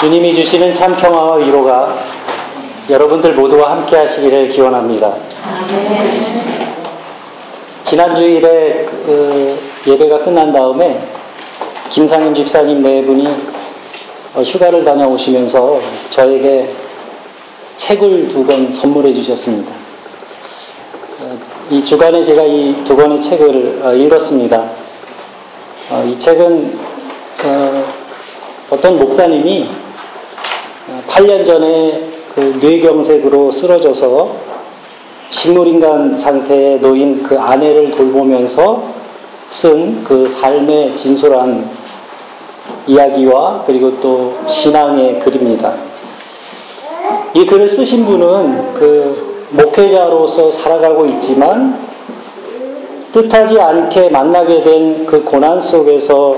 주님이 주시는 참 평화와 위로가 여러분들 모두와 함께 하시기를 기원합니다. 지난 주일에 그 예배가 끝난 다음에 김상윤 집사님 네 분이 휴가를 다녀오시면서 저에게 책을 두 권 선물해 주셨습니다. 이 주간에 제가 이 두 권의 책을 읽었습니다. 이 책은 어떤 목사님이 8년 전에 그 뇌경색으로 쓰러져서 식물인간 상태에 놓인 그 아내를 돌보면서 쓴 그 삶의 진솔한 이야기와 그리고 또 신앙의 글입니다. 이 글을 쓰신 분은 그 목회자로서 살아가고 있지만 뜻하지 않게 만나게 된 그 고난 속에서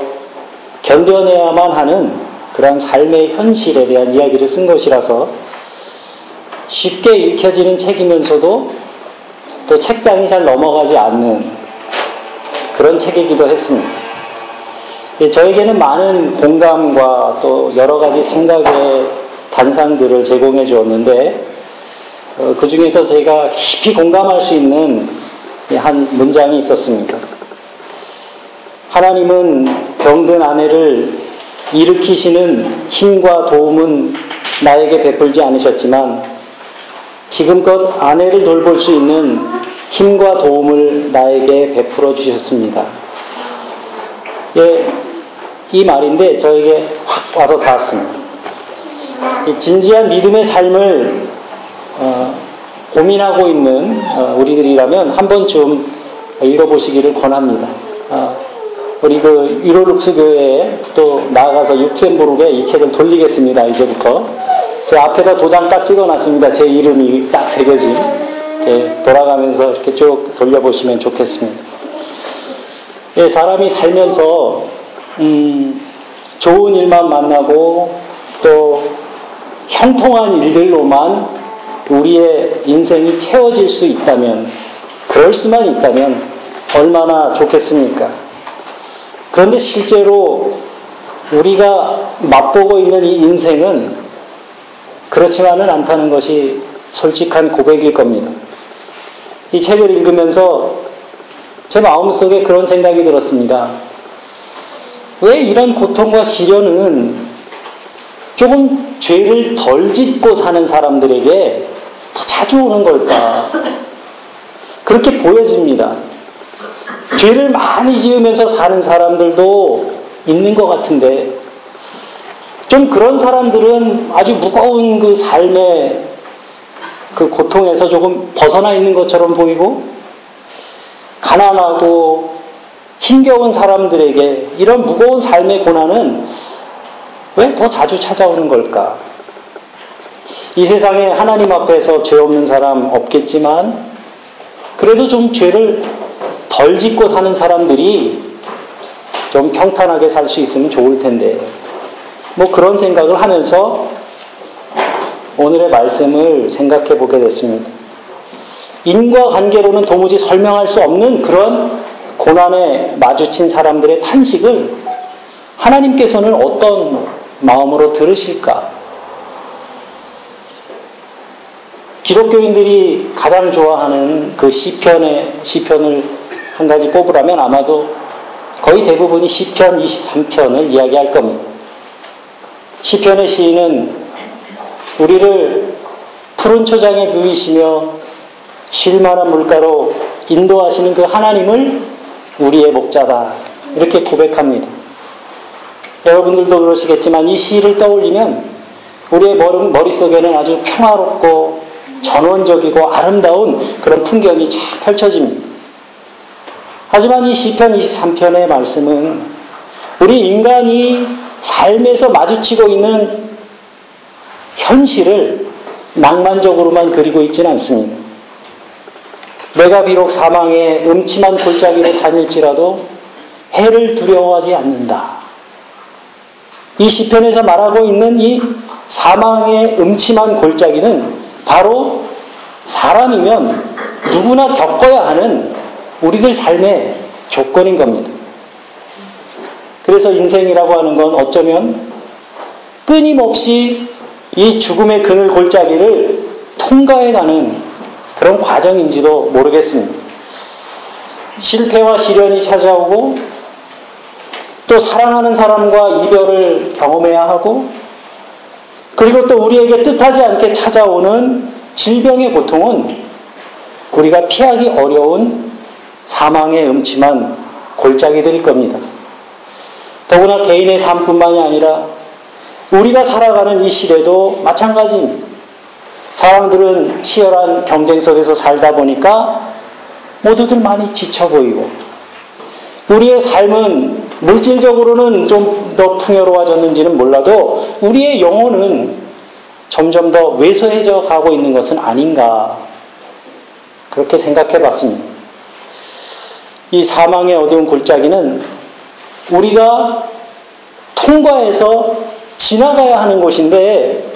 견뎌내야만 하는 그러한 삶의 현실에 대한 이야기를 쓴 것이라서 쉽게 읽혀지는 책이면서도 또 책장이 잘 넘어가지 않는 그런 책이기도 했습니다. 예, 저에게는 많은 공감과 또 여러 가지 생각의 단상들을 제공해 주었는데 어, 그 중에서 제가 깊이 공감할 수 있는 한 문장이 있었습니다. 하나님은 병든 아내를 일으키시는 힘과 도움은 나에게 베풀지 않으셨지만 지금껏 아내를 돌볼 수 있는 힘과 도움을 나에게 베풀어 주셨습니다. 예, 이 말인데 저에게 확 와서 닿았습니다. 진지한 믿음의 삶을 어, 고민하고 있는 어, 우리들이라면 한 번쯤 읽어보시기를 권합니다. 어, 우리 그 유로룩스 교회에 또 나아가서 육셈부르크에 이 책을 돌리겠습니다. 이제부터. 제 앞에다 도장 딱 찍어놨습니다. 제 이름이 딱 새겨진. 예, 돌아가면서 이렇게 쭉 돌려보시면 좋겠습니다. 예, 사람이 살면서 음, 좋은 일만 만나고 또 형통한 일들로만 우리의 인생이 채워질 수 있다면, 그럴 수만 있다면 얼마나 좋겠습니까? 그런데 실제로 우리가 맛보고 있는 이 인생은 그렇지만은 않다는 것이 솔직한 고백일 겁니다. 이 책을 읽으면서 제 마음속에 그런 생각이 들었습니다. 왜 이런 고통과 시련은 조금 죄를 덜 짓고 사는 사람들에게 더 자주 오는 걸까? 그렇게 보여집니다. 죄를 많이 지으면서 사는 사람들도 있는 것 같은데, 좀 그런 사람들은 아주 무거운 그 삶의 그 고통에서 조금 벗어나 있는 것처럼 보이고, 가난하고 힘겨운 사람들에게 이런 무거운 삶의 고난은 왜 더 자주 찾아오는 걸까? 이 세상에 하나님 앞에서 죄 없는 사람 없겠지만, 그래도 좀 죄를 덜 짓고 사는 사람들이 좀 평탄하게 살 수 있으면 좋을 텐데, 뭐 그런 생각을 하면서 오늘의 말씀을 생각해 보게 됐습니다. 인과 관계로는 도무지 설명할 수 없는 그런 고난에 마주친 사람들의 탄식을 하나님께서는 어떤 마음으로 들으실까? 기독교인들이 가장 좋아하는 그 시편의 시편을 한 가지 뽑으라면 아마도 거의 대부분이 시편 23편을 이야기할 겁니다. 시편의 시인은 우리를 푸른 초장에 누이시며 쉴만한 물가로 인도하시는 그 하나님을 우리의 목자다. 이렇게 고백합니다. 여러분들도 그러시겠지만 이 시를 떠올리면 우리의 머릿속에는 아주 평화롭고 전원적이고 아름다운 그런 풍경이 쫙 펼쳐집니다. 하지만 이 시편 23편의 말씀은 우리 인간이 삶에서 마주치고 있는 현실을 낭만적으로만 그리고 있지는 않습니다. 내가 비록 사망의 음침한 골짜기로 다닐지라도 해를 두려워하지 않는다. 이 시편에서 말하고 있는 이 사망의 음침한 골짜기는 바로 사람이면 누구나 겪어야 하는 우리들 삶의 조건인 겁니다. 그래서 인생이라고 하는 건 어쩌면 끊임없이 이 죽음의 그늘 골짜기를 통과해가는 그런 과정인지도 모르겠습니다. 실패와 시련이 찾아오고 또 사랑하는 사람과 이별을 경험해야 하고 그리고 또 우리에게 뜻하지 않게 찾아오는 질병의 고통은 우리가 피하기 어려운 사망의 음침한 골짜기들일 겁니다. 더구나 개인의 삶뿐만이 아니라 우리가 살아가는 이 시대도 마찬가지입니다. 사람들은 치열한 경쟁 속에서 살다 보니까 모두들 많이 지쳐 보이고 우리의 삶은 물질적으로는 좀 더 풍요로워졌는지는 몰라도 우리의 영혼은 점점 더 왜소해져 가고 있는 것은 아닌가 그렇게 생각해 봤습니다. 이 사망의 어두운 골짜기는 우리가 통과해서 지나가야 하는 곳인데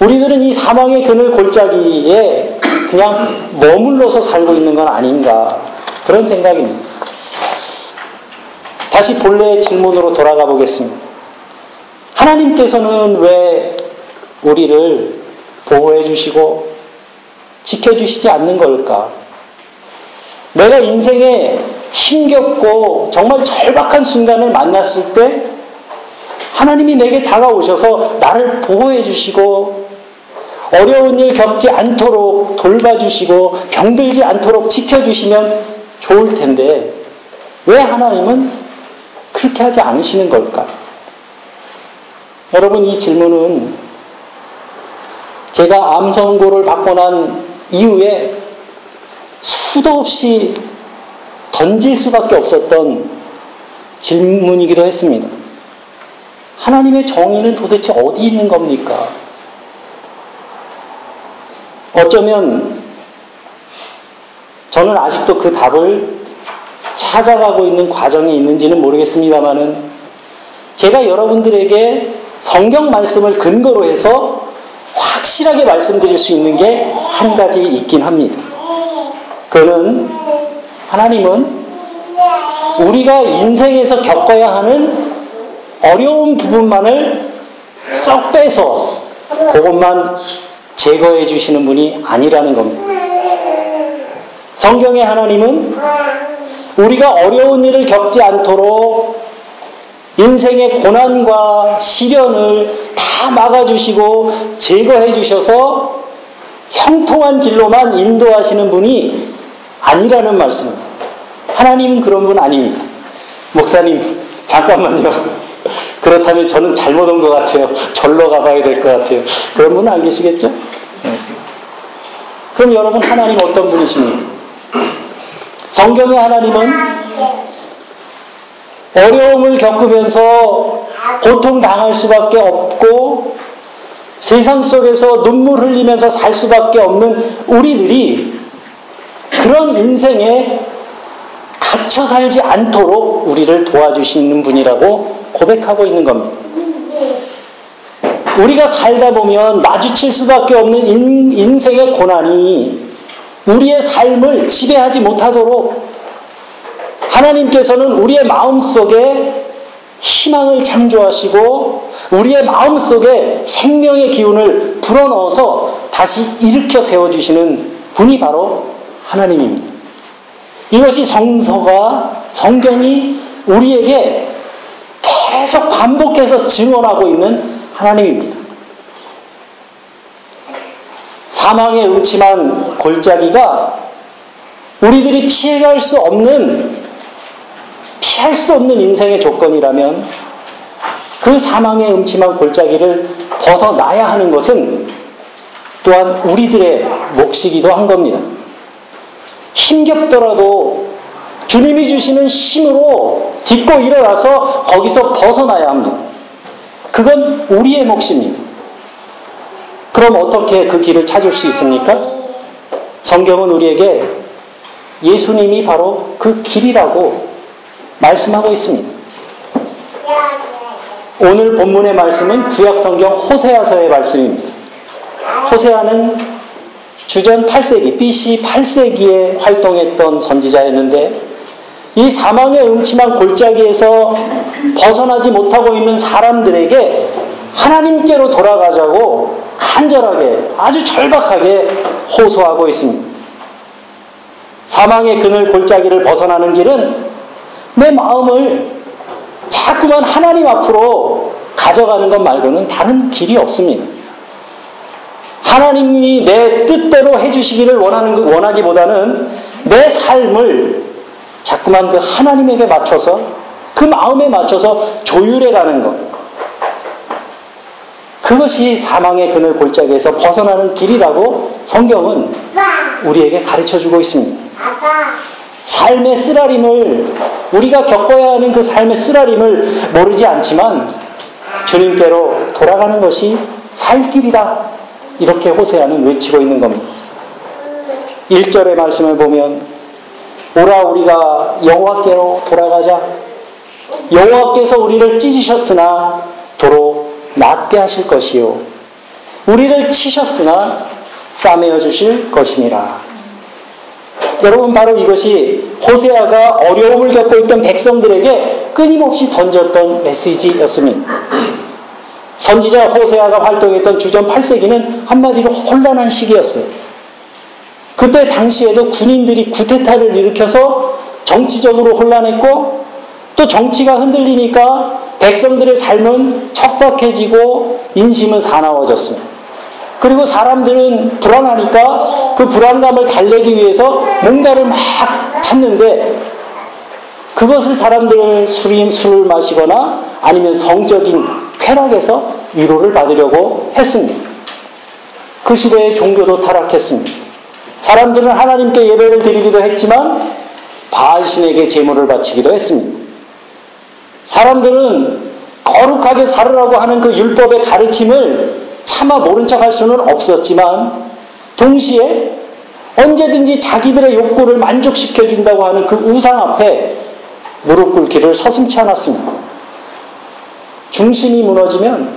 우리들은 이 사망의 그늘 골짜기에 그냥 머물러서 살고 있는 건 아닌가 그런 생각입니다. 다시 본래의 질문으로 돌아가 보겠습니다. 하나님께서는 왜 우리를 보호해 주시고 지켜주시지 않는 걸까? 내가 인생에 힘겹고 정말 절박한 순간을 만났을 때 하나님이 내게 다가오셔서 나를 보호해 주시고 어려운 일 겪지 않도록 돌봐주시고 병들지 않도록 지켜주시면 좋을 텐데 왜 하나님은 그렇게 하지 않으시는 걸까? 여러분 이 질문은 제가 암 선고를 받고 난 이후에 수도 없이 던질 수밖에 없었던 질문이기도 했습니다. 하나님의 정의는 도대체 어디 있는 겁니까? 어쩌면 저는 아직도 그 답을 찾아가고 있는 과정에 있는지는 모르겠습니다만은 제가 여러분들에게 성경 말씀을 근거로 해서 확실하게 말씀드릴 수 있는 게 한 가지 있긴 합니다. 그는 하나님은 우리가 인생에서 겪어야 하는 어려운 부분만을 쏙 빼서 그것만 제거해 주시는 분이 아니라는 겁니다. 성경의 하나님은 우리가 어려운 일을 겪지 않도록 인생의 고난과 시련을 다 막아주시고 제거해 주셔서 형통한 길로만 인도하시는 분이 아니라는 말씀. 하나님은 그런 분 아닙니다. 목사님, 잠깐만요. 그렇다면 저는 잘못 온 것 같아요. 절로 가봐야 될 것 같아요. 그런 분안 계시겠죠? 네. 그럼 여러분, 하나님 어떤 분이십니까? 성경의 하나님은 어려움을 겪으면서 고통 당할 수밖에 없고 세상 속에서 눈물 흘리면서 살 수밖에 없는 우리들이 그런 인생에 갇혀 살지 않도록 우리를 도와주시는 분이라고 고백하고 있는 겁니다. 우리가 살다 보면 마주칠 수밖에 없는 인, 생의 고난이 우리의 삶을 지배하지 못하도록 하나님께서는 우리의 마음 속에 희망을 창조하시고 우리의 마음 속에 생명의 기운을 불어넣어서 다시 일으켜 세워주시는 분이 바로 하나님입니다. 이것이 성서가 성경이 우리에게 계속 반복해서 증언하고 있는 하나님입니다. 사망의 음침한 골짜기가 우리들이 피해갈 수 없는 피할 수 없는 인생의 조건이라면 그 사망의 음침한 골짜기를 벗어나야 하는 것은 또한 우리들의 몫이기도 한 겁니다. 힘겹더라도 주님이 주시는 힘으로 딛고 일어나서 거기서 벗어나야 합니다. 그건 우리의 몫입니다. 그럼 어떻게 그 길을 찾을 수 있습니까? 성경은 우리에게 예수님이 바로 그 길이라고 말씀하고 있습니다. 오늘 본문의 말씀은 구약성경 호세아서의 말씀입니다. 호세아는 주전 8세기, BC 8세기에 활동했던 선지자였는데 이 사망의 음침한 골짜기에서 벗어나지 못하고 있는 사람들에게 하나님께로 돌아가자고 간절하게 아주 절박하게 호소하고 있습니다. 사망의 그늘 골짜기를 벗어나는 길은 내 마음을 자꾸만 하나님 앞으로 가져가는 것 말고는 다른 길이 없습니다. 하나님이 내 뜻대로 해주시기를 원하는, 원하기보다는 내 삶을 자꾸만 그 하나님에게 맞춰서 그 마음에 맞춰서 조율해 가는 것. 그것이 사망의 그늘 골짜기에서 벗어나는 길이라고 성경은 우리에게 가르쳐 주고 있습니다. 삶의 쓰라림을 우리가 겪어야 하는 그 삶의 쓰라림을 모르지 않지만 주님께로 돌아가는 것이 살 길이다. 이렇게 호세아는 외치고 있는 겁니다. 1절의 말씀을 보면 오라 우리가 여호와께로 돌아가자. 여호와께서 우리를 찢으셨으나 도로 낫게 하실 것이요. 우리를 치셨으나 싸매어 주실 것이니라. 여러분 바로 이것이 호세아가 어려움을 겪고 있던 백성들에게 끊임없이 던졌던 메시지였습니다. 선지자 호세아가 활동했던 주전 8세기는 한마디로 혼란한 시기였어요. 그때 당시에도 군인들이 구테타를 일으켜서 정치적으로 혼란했고 또 정치가 흔들리니까 백성들의 삶은 척박해지고 인심은 사나워졌습니다. 그리고 사람들은 불안하니까 그 불안감을 달래기 위해서 뭔가를 막 찾는데 그것을 사람들은 술이, 술을 마시거나 아니면 성적인 쾌락에서 위로를 받으려고 했습니다. 그 시대의 종교도 타락했습니다. 사람들은 하나님께 예배를 드리기도 했지만 바알신에게 제물을 바치기도 했습니다. 사람들은 거룩하게 살으라고 하는 그 율법의 가르침을 차마 모른 척 할 수는 없었지만 동시에 언제든지 자기들의 욕구를 만족시켜 준다고 하는 그 우상 앞에 무릎 꿇기를 서슴치 않았습니다. 중심이 무너지면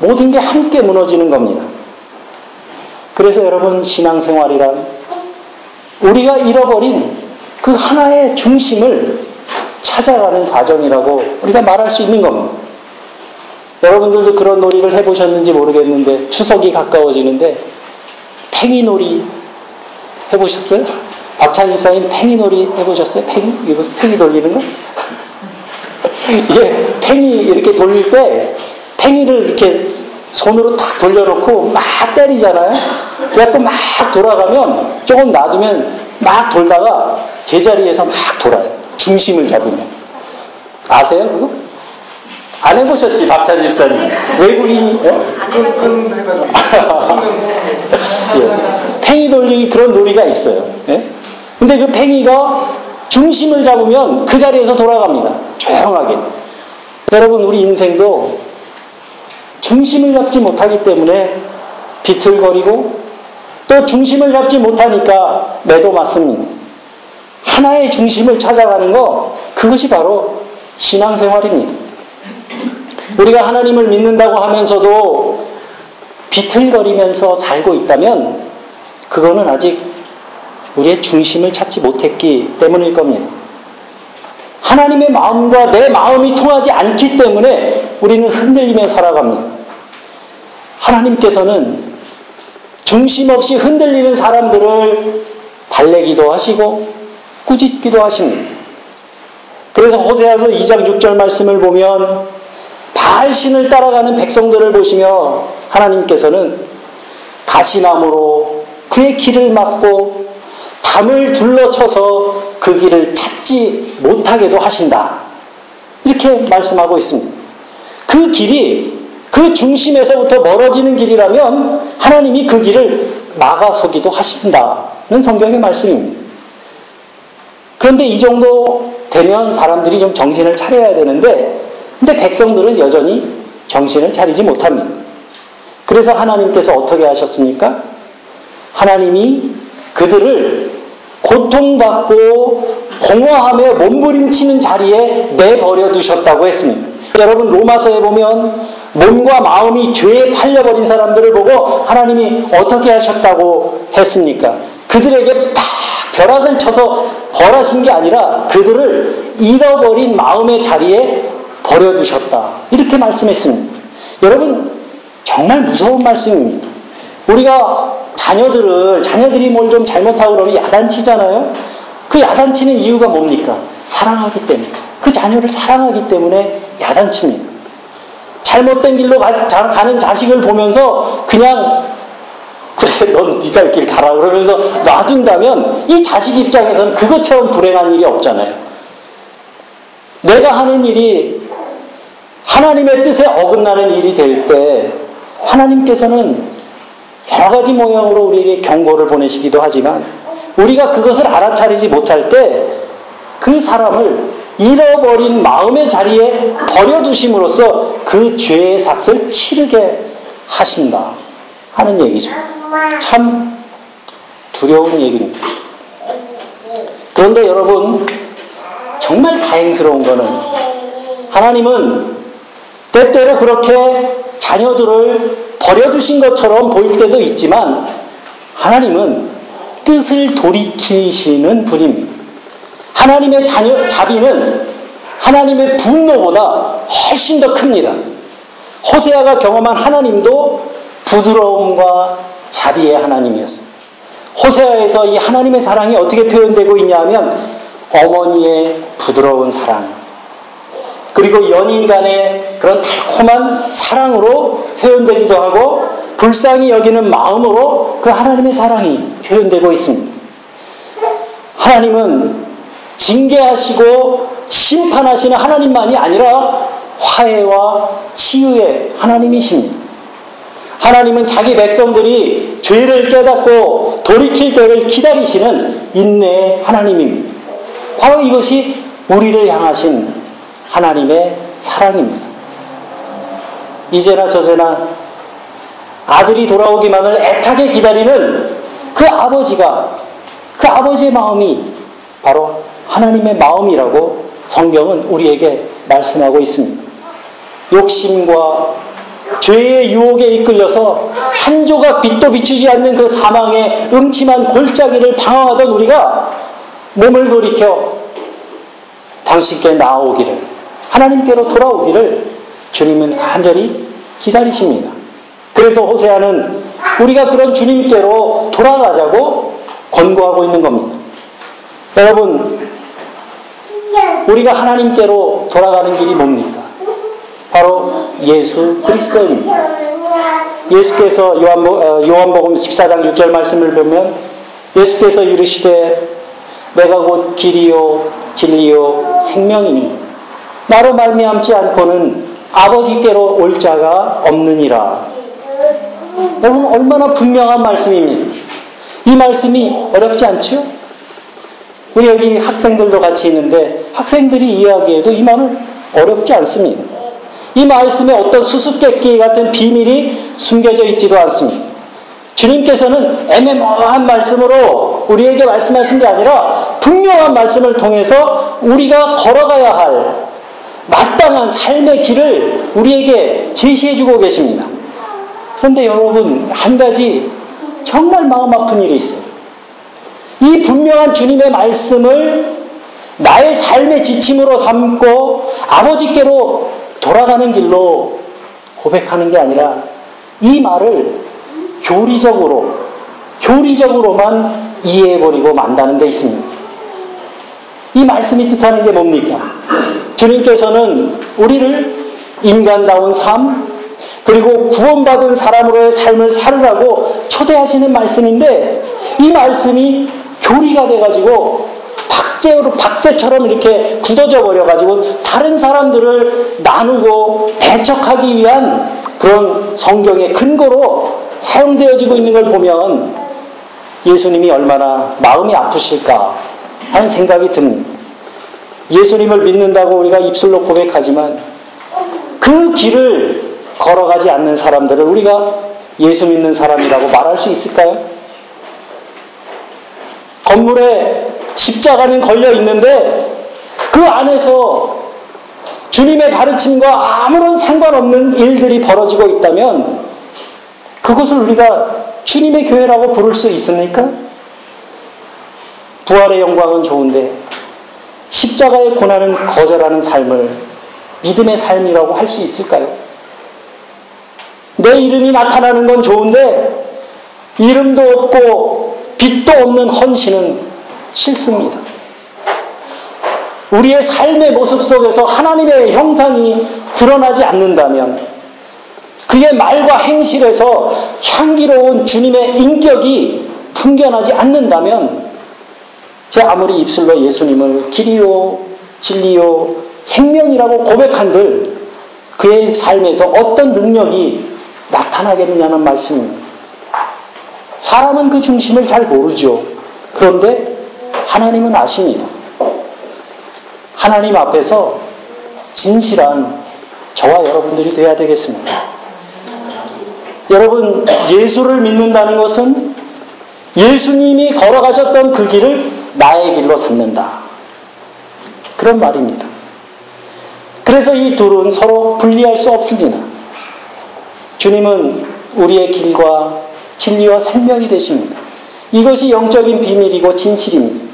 모든 게 함께 무너지는 겁니다. 그래서 여러분 신앙생활이란 우리가 잃어버린 그 하나의 중심을 찾아가는 과정이라고 우리가 말할 수 있는 겁니다. 여러분들도 그런 놀이를 해보셨는지 모르겠는데 추석이 가까워지는데 팽이놀이 해보셨어요? 박찬 집사님 팽이놀이 해보셨어요? 팽이? 이거 팽이 돌리는 거? 예, 팽이 이렇게 돌릴 때 팽이를 이렇게 손으로 탁 돌려놓고 막 때리잖아요. 그래갖고 막 돌아가면 조금 놔두면 막 돌다가 제자리에서 막 돌아요. 중심을 잡으면. 아세요, 그거? 안 해보셨지, 박찬 집사님. 외국인이, 어? 예. 팽이 돌리기 그런 놀이가 있어요. 예? 근데 그 팽이가 중심을 잡으면 그 자리에서 돌아갑니다. 조용하게. 여러분, 우리 인생도 중심을 잡지 못하기 때문에 비틀거리고 또 중심을 잡지 못하니까 매도 맞습니다. 하나의 중심을 찾아가는 거, 그것이 바로 신앙생활입니다. 우리가 하나님을 믿는다고 하면서도 비틀거리면서 살고 있다면, 그거는 아직 우리의 중심을 찾지 못했기 때문일 겁니다. 하나님의 마음과 내 마음이 통하지 않기 때문에 우리는 흔들리며 살아갑니다. 하나님께서는 중심 없이 흔들리는 사람들을 달래기도 하시고 꾸짖기도 하십니다. 그래서 호세아서 2장 6절 말씀을 보면 바알신을 따라가는 백성들을 보시며 하나님께서는 가시나무로 그의 길을 막고 담을 둘러쳐서 그 길을 찾지 못하게도 하신다. 이렇게 말씀하고 있습니다. 그 길이 그 중심에서부터 멀어지는 길이라면 하나님이 그 길을 막아서기도 하신다는 성경의 말씀입니다. 그런데 이 정도 되면 사람들이 좀 정신을 차려야 되는데, 근데 백성들은 여전히 정신을 차리지 못합니다. 그래서 하나님께서 어떻게 하셨습니까? 하나님이 그들을 고통받고 공허함에 몸부림치는 자리에 내버려 두셨다고 했습니다. 여러분 로마서에 보면 몸과 마음이 죄에 팔려버린 사람들을 보고 하나님이 어떻게 하셨다고 했습니까? 그들에게 다 벼락을 쳐서 벌하신 게 아니라 그들을 잃어버린 마음의 자리에 버려두셨다. 이렇게 말씀했습니다. 여러분, 정말 무서운 말씀입니다. 우리가 자녀들을, 자녀들이 뭘 좀 잘못하고 그러면 야단치잖아요? 그 야단치는 이유가 뭡니까? 사랑하기 때문에. 그 자녀를 사랑하기 때문에 야단칩니다. 잘못된 길로 가, 는 자식을 보면서 그냥 그래 넌 네가 이렇게 가라 그러면서 놔둔다면 이 자식 입장에서는 그것처럼 불행한 일이 없잖아요. 내가 하는 일이 하나님의 뜻에 어긋나는 일이 될 때 하나님께서는 여러 가지 모양으로 우리에게 경고를 보내시기도 하지만 우리가 그것을 알아차리지 못할 때 그 사람을 잃어버린 마음의 자리에 버려두심으로써 그 죄의 삭을 치르게 하신다 하는 얘기죠. 참 두려운 얘기입니다. 그런데 여러분 정말 다행스러운 것은 하나님은 때때로 그렇게 자녀들을 버려두신 것처럼 보일 때도 있지만 하나님은 뜻을 돌이키시는 분입니다. 하나님의 자녀, 자비는 하나님의 분노보다 훨씬 더 큽니다. 호세아가 경험한 하나님도 부드러움과 자비의 하나님이었습니다. 호세아에서 이 하나님의 사랑이 어떻게 표현되고 있냐면 어머니의 부드러운 사랑, 그리고 연인 간의 그런 달콤한 사랑으로 표현되기도 하고 불쌍히 여기는 마음으로 그 하나님의 사랑이 표현되고 있습니다. 하나님은 징계하시고 심판하시는 하나님만이 아니라 화해와 치유의 하나님이십니다. 하나님은 자기 백성들이 죄를 깨닫고 돌이킬 때를 기다리시는 인내의 하나님입니다. 바로 이것이 우리를 향하신 하나님의 사랑입니다. 이제나 저제나 아들이 돌아오기만을 애타게 기다리는 그 아버지가 그 아버지의 마음이 바로 하나님의 마음이라고 성경은 우리에게 말씀하고 있습니다. 욕심과 죄의 유혹에 이끌려서 한 조각 빛도 비추지 않는 그 사망의 음침한 골짜기를 방황하던 우리가 몸을 돌이켜 당신께 나오기를 하나님께로 돌아오기를 주님은 간절히 기다리십니다. 그래서 호세아는 우리가 그런 주님께로 돌아가자고 권고하고 있는 겁니다. 여러분, 우리가 하나님께로 돌아가는 길이 뭡니까? 바로 예수 그리스도입니다. 예수께서 요한복, 어, 요한복음 14장 6절 말씀을 보면 예수께서 이르시되 내가 곧 길이요 진리요 생명이니 나로 말미암지 않고는 아버지께로 올 자가 없느니라. 여러분 얼마나 분명한 말씀입니다. 이 말씀이 어렵지 않죠? 우리 여기 학생들도 같이 있는데 학생들이 이해하기에도 이 말은 어렵지 않습니다. 이 말씀에 어떤 수수께끼 같은 비밀이 숨겨져 있지도 않습니다. 주님께서는 애매모호한 말씀으로 우리에게 말씀하신 게 아니라 분명한 말씀을 통해서 우리가 걸어가야 할 마땅한 삶의 길을 우리에게 제시해주고 계십니다. 그런데 여러분, 한 가지 정말 마음 아픈 일이 있어요. 이 분명한 주님의 말씀을 나의 삶의 지침으로 삼고 아버지께로 돌아가는 길로 고백하는 게 아니라 이 말을 교리적으로, 교리적으로만 이해해버리고 만다는 데 있습니다. 이 말씀이 뜻하는 게 뭡니까? 주님께서는 우리를 인간다운 삶, 그리고 구원받은 사람으로의 삶을 살으라고 초대하시는 말씀인데, 이 말씀이 교리가 돼가지고, 박제로, 박제처럼 이렇게 굳어져 버려가지고, 다른 사람들을 나누고 배척하기 위한 그런 성경의 근거로 사용되어지고 있는 걸 보면, 예수님이 얼마나 마음이 아프실까 하는 생각이 듭니다. 예수님을 믿는다고 우리가 입술로 고백하지만 그 길을 걸어가지 않는 사람들을 우리가 예수 믿는 사람이라고 말할 수 있을까요? 건물에 십자가는 걸려 있는데 그 안에서 주님의 가르침과 아무런 상관없는 일들이 벌어지고 있다면 그것을 우리가 주님의 교회라고 부를 수 있습니까? 부활의 영광은 좋은데 십자가의 고난은 거절하는 삶을 믿음의 삶이라고 할 수 있을까요? 내 이름이 나타나는 건 좋은데 이름도 없고 빛도 없는 헌신은 싫습니다. 우리의 삶의 모습 속에서 하나님의 형상이 드러나지 않는다면 그의 말과 행실에서 향기로운 주님의 인격이 풍겨나지 않는다면 제 아무리 입술로 예수님을 길이요 진리요 생명이라고 고백한들 그의 삶에서 어떤 능력이 나타나겠느냐는 말씀입니다. 사람은 그 중심을 잘 모르죠. 그런데 하나님은 아십니다. 하나님 앞에서 진실한 저와 여러분들이 되어야 되겠습니다. 여러분, 예수를 믿는다는 것은 예수님이 걸어가셨던 그 길을 나의 길로 삼는다. 그런 말입니다. 그래서 이 둘은 서로 분리할 수 없습니다. 주님은 우리의 길과 진리와 생명이 되십니다. 이것이 영적인 비밀이고 진실입니다.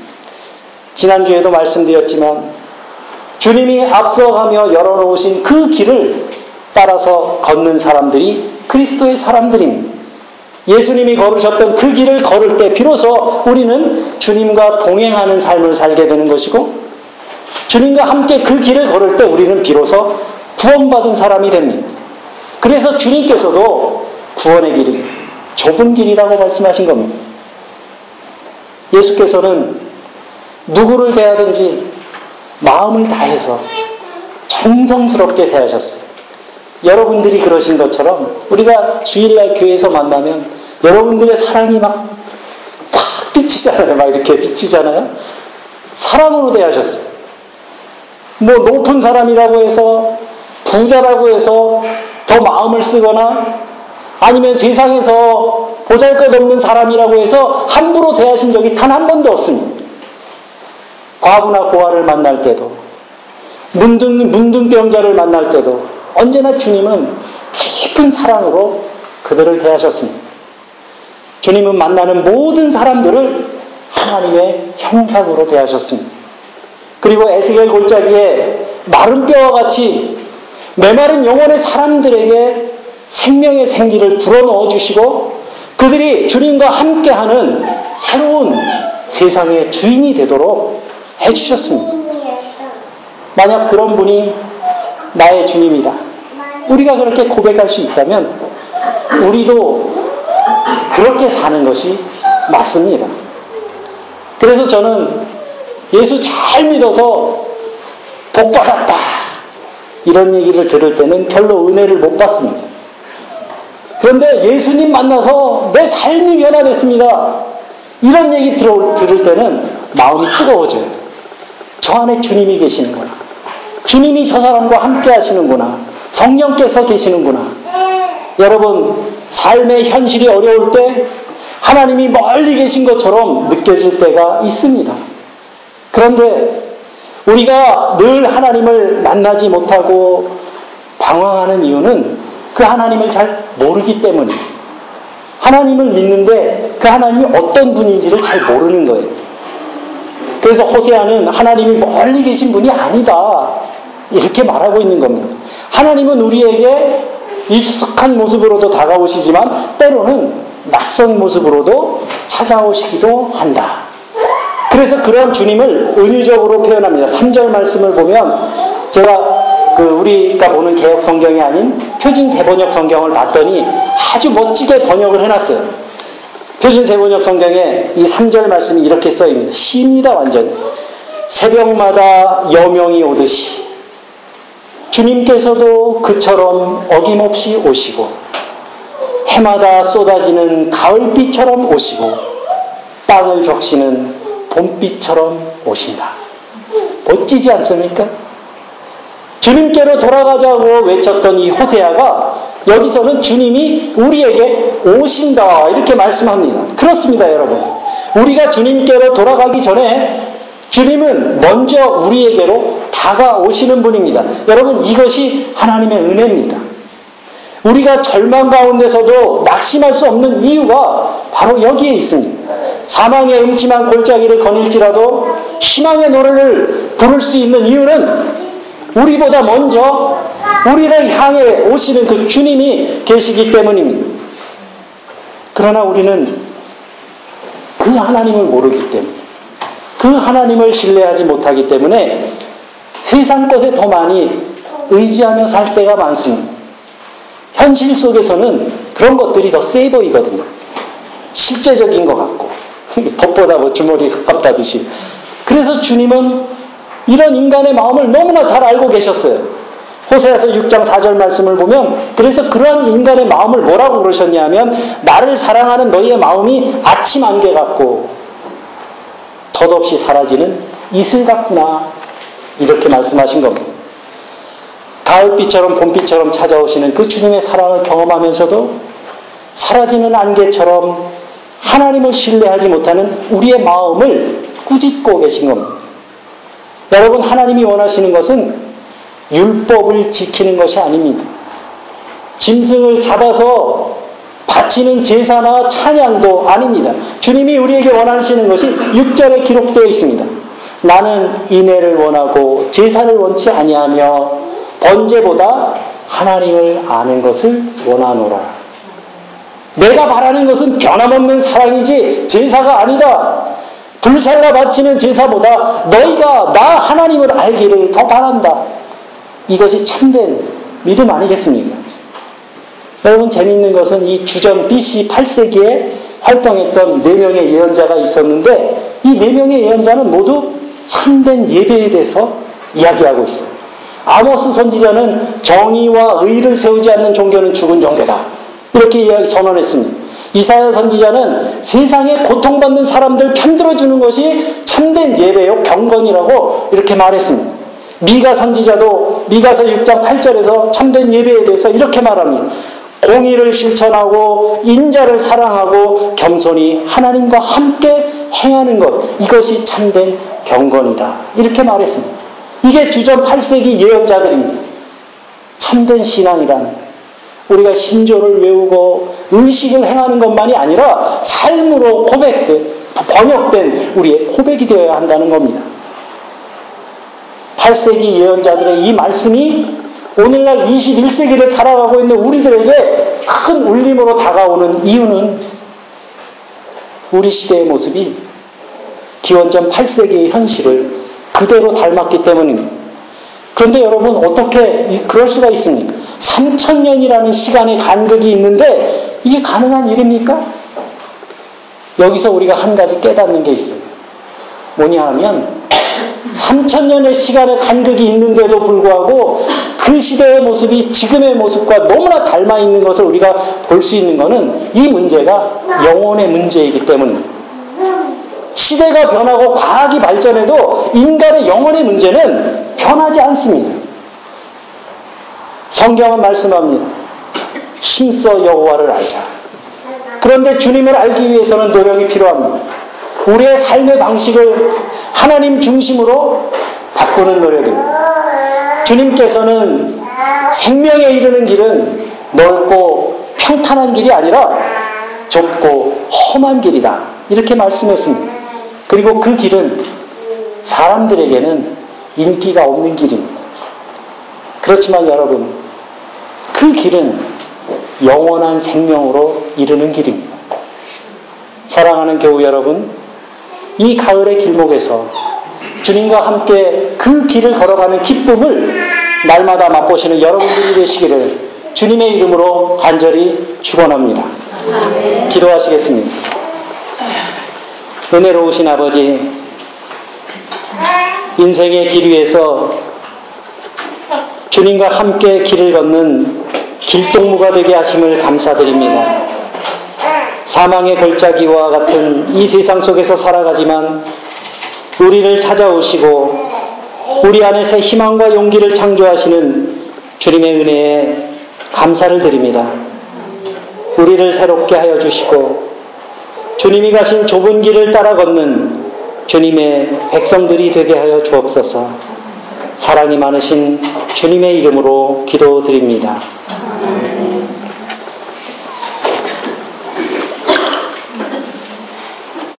지난주에도 말씀드렸지만 주님이 앞서가며 열어놓으신 그 길을 따라서 걷는 사람들이 그리스도의 사람들입니다. 예수님이 걸으셨던 그 길을 걸을 때 비로소 우리는 주님과 동행하는 삶을 살게 되는 것이고 주님과 함께 그 길을 걸을 때 우리는 비로소 구원받은 사람이 됩니다. 그래서 주님께서도 구원의 길이 좁은 길이라고 말씀하신 겁니다. 예수께서는 누구를 대하든지 마음을 다해서 정성스럽게 대하셨어요. 여러분들이 그러신 것처럼 우리가 주일날 교회에서 만나면 여러분들의 사랑이 막 탁 비치잖아요. 막 이렇게 비치잖아요. 사랑으로 대하셨어요. 뭐 높은 사람이라고 해서 부자라고 해서 더 마음을 쓰거나 아니면 세상에서 보잘 것 없는 사람이라고 해서 함부로 대하신 적이 단 한 번도 없습니다. 과부나 고아를 만날 때도 문둥, 문둥병자를 만날 때도 언제나 주님은 깊은 사랑으로 그들을 대하셨습니다. 주님은 만나는 모든 사람들을 하나님의 형상으로 대하셨습니다. 그리고 에스겔 골짜기에 마른 뼈와 같이 메마른 영혼의 사람들에게 생명의 생기를 불어넣어 주시고 그들이 주님과 함께하는 새로운 세상의 주인이 되도록 해주셨습니다. 만약 그런 분이 나의 주님이다. 우리가 그렇게 고백할 수 있다면 우리도 그렇게 사는 것이 맞습니다. 그래서 저는 예수 잘 믿어서 복 받았다. 이런 얘기를 들을 때는 별로 은혜를 못 받습니다. 그런데 예수님 만나서 내 삶이 변화됐습니다. 이런 얘기 들어, 들을 때는 마음이 뜨거워져요. 저 안에 주님이 계시는 거야. 주님이 저 사람과 함께 하시는구나. 성령께서 계시는구나. 여러분, 삶의 현실이 어려울 때 하나님이 멀리 계신 것처럼 느껴질 때가 있습니다. 그런데 우리가 늘 하나님을 만나지 못하고 방황하는 이유는 그 하나님을 잘 모르기 때문입니다. 하나님을 믿는데 그 하나님이 어떤 분인지를 잘 모르는 거예요. 그래서 호세아는 하나님이 멀리 계신 분이 아니다. 이렇게 말하고 있는 겁니다. 하나님은 우리에게 익숙한 모습으로도 다가오시지만 때로는 낯선 모습으로도 찾아오시기도 한다. 그래서 그런 주님을 은유적으로 표현합니다. 3절 말씀을 보면 제가 그 우리가 보는 개혁 성경이 아닌 표준 세번역 성경을 봤더니 아주 멋지게 번역을 해놨어요. 표준 세번역 성경에 이 3절 말씀이 이렇게 써 있습니다. 시입니다, 완전. 새벽마다 여명이 오듯이 주님께서도 그처럼 어김없이 오시고 해마다 쏟아지는 가을비처럼 오시고 땅을 적시는 봄비처럼 오신다. 멋지지 않습니까? 주님께로 돌아가자고 외쳤던 이 호세아가 여기서는 주님이 우리에게 오신다 이렇게 말씀합니다. 그렇습니다, 여러분. 우리가 주님께로 돌아가기 전에 주님은 먼저 우리에게로 다가오시는 분입니다. 여러분, 이것이 하나님의 은혜입니다. 우리가 절망 가운데서도 낙심할 수 없는 이유가 바로 여기에 있습니다. 사망의 음침한 골짜기를 거닐지라도 희망의 노래를 부를 수 있는 이유는 우리보다 먼저 우리를 향해 오시는 그 주님이 계시기 때문입니다. 그러나 우리는 그 하나님을 모르기 때문에 그 하나님을 신뢰하지 못하기 때문에 세상 것에 더 많이 의지하며 살 때가 많습니다. 현실 속에서는 그런 것들이 더 세 보이거든요. 실제적인 것 같고 법보다 뭐 주머니 가깝다듯이 그래서 주님은 이런 인간의 마음을 너무나 잘 알고 계셨어요. 호세아서 6장 4절 말씀을 보면 그래서 그러한 인간의 마음을 뭐라고 그러셨냐면 나를 사랑하는 너희의 마음이 아침 안개 같고 덧없이 사라지는 이슬 같구나 이렇게 말씀하신 겁니다. 가을비처럼 봄비처럼 찾아오시는 그 주님의 사랑을 경험하면서도 사라지는 안개처럼 하나님을 신뢰하지 못하는 우리의 마음을 꾸짖고 계신 겁니다. 여러분 하나님이 원하시는 것은 율법을 지키는 것이 아닙니다. 짐승을 잡아서 바치는 제사나 찬양도 아닙니다. 주님이 우리에게 원하시는 것이 6절에 기록되어 있습니다. 나는 인애를 원하고 제사를 원치 아니하며 번제보다 하나님을 아는 것을 원하노라. 내가 바라는 것은 변함없는 사랑이지 제사가 아니다. 불살라 바치는 제사보다 너희가 나 하나님을 알기를 더 바란다. 이것이 참된 믿음 아니겠습니까? 여러분 재미있는 것은 이 주전 BC 8세기에 활동했던 네 명의 예언자가 있었는데 이 네 명의 예언자는 모두 참된 예배에 대해서 이야기하고 있어요. 아모스 선지자는 정의와 의를 세우지 않는 종교는 죽은 종교다. 이렇게 이야기 선언했습니다. 이사야 선지자는 세상에 고통받는 사람들 편들어주는 것이 참된 예배요 경건이라고 이렇게 말했습니다. 미가 선지자도 미가서 6장 8절에서 참된 예배에 대해서 이렇게 말합니다. 공의를 실천하고 인자를 사랑하고 겸손히 하나님과 함께 행하는 것 이것이 참된 경건이다. 이렇게 말했습니다. 이게 주전 8세기 예언자들입니다. 참된 신앙이란 우리가 신조를 외우고 의식을 행하는 것만이 아니라 삶으로 고백된 번역된 우리의 고백이 되어야 한다는 겁니다. 8세기 예언자들의 이 말씀이 오늘날 21세기를 살아가고 있는 우리들에게 큰 울림으로 다가오는 이유는 우리 시대의 모습이 기원전 8세기의 현실을 그대로 닮았기 때문입니다. 그런데 여러분 어떻게 그럴 수가 있습니까? 3천 년이라는 시간의 간극이 있는데 이게 가능한 일입니까? 여기서 우리가 한 가지 깨닫는 게 있어요. 뭐냐 하면 3천 년의 시간의 간극이 있는데도 불구하고 그 시대의 모습이 지금의 모습과 너무나 닮아 있는 것을 우리가 볼 수 있는 것은 이 문제가 영혼의 문제이기 때문입니다. 시대가 변하고 과학이 발전해도 인간의 영혼의 문제는 변하지 않습니다. 성경은 말씀합니다. 힘써 여호와를 알자. 그런데 주님을 알기 위해서는 노력이 필요합니다. 우리의 삶의 방식을 하나님 중심으로 바꾸는 노력입니다. 주님께서는 생명에 이르는 길은 넓고 평탄한 길이 아니라 좁고 험한 길이다. 이렇게 말씀했습니다. 그리고 그 길은 사람들에게는 인기가 없는 길입니다. 그렇지만 여러분, 그 길은 영원한 생명으로 이르는 길입니다. 사랑하는 교우 여러분, 이 가을의 길목에서 주님과 함께 그 길을 걸어가는 기쁨을 날마다 맛보시는 여러분들이 되시기를 주님의 이름으로 간절히 축원합니다. 기도하시겠습니다. 은혜로우신 아버지, 인생의 길 위에서 주님과 함께 길을 걷는 길동무가 되게 하심을 감사드립니다. 사망의 골짜기와 같은 이 세상 속에서 살아가지만 우리를 찾아오시고 우리 안에 새 희망과 용기를 창조하시는 주님의 은혜에 감사를 드립니다. 우리를 새롭게 하여 주시고 주님이 가신 좁은 길을 따라 걷는 주님의 백성들이 되게 하여 주옵소서 사랑이 많으신 주님의 이름으로 기도드립니다.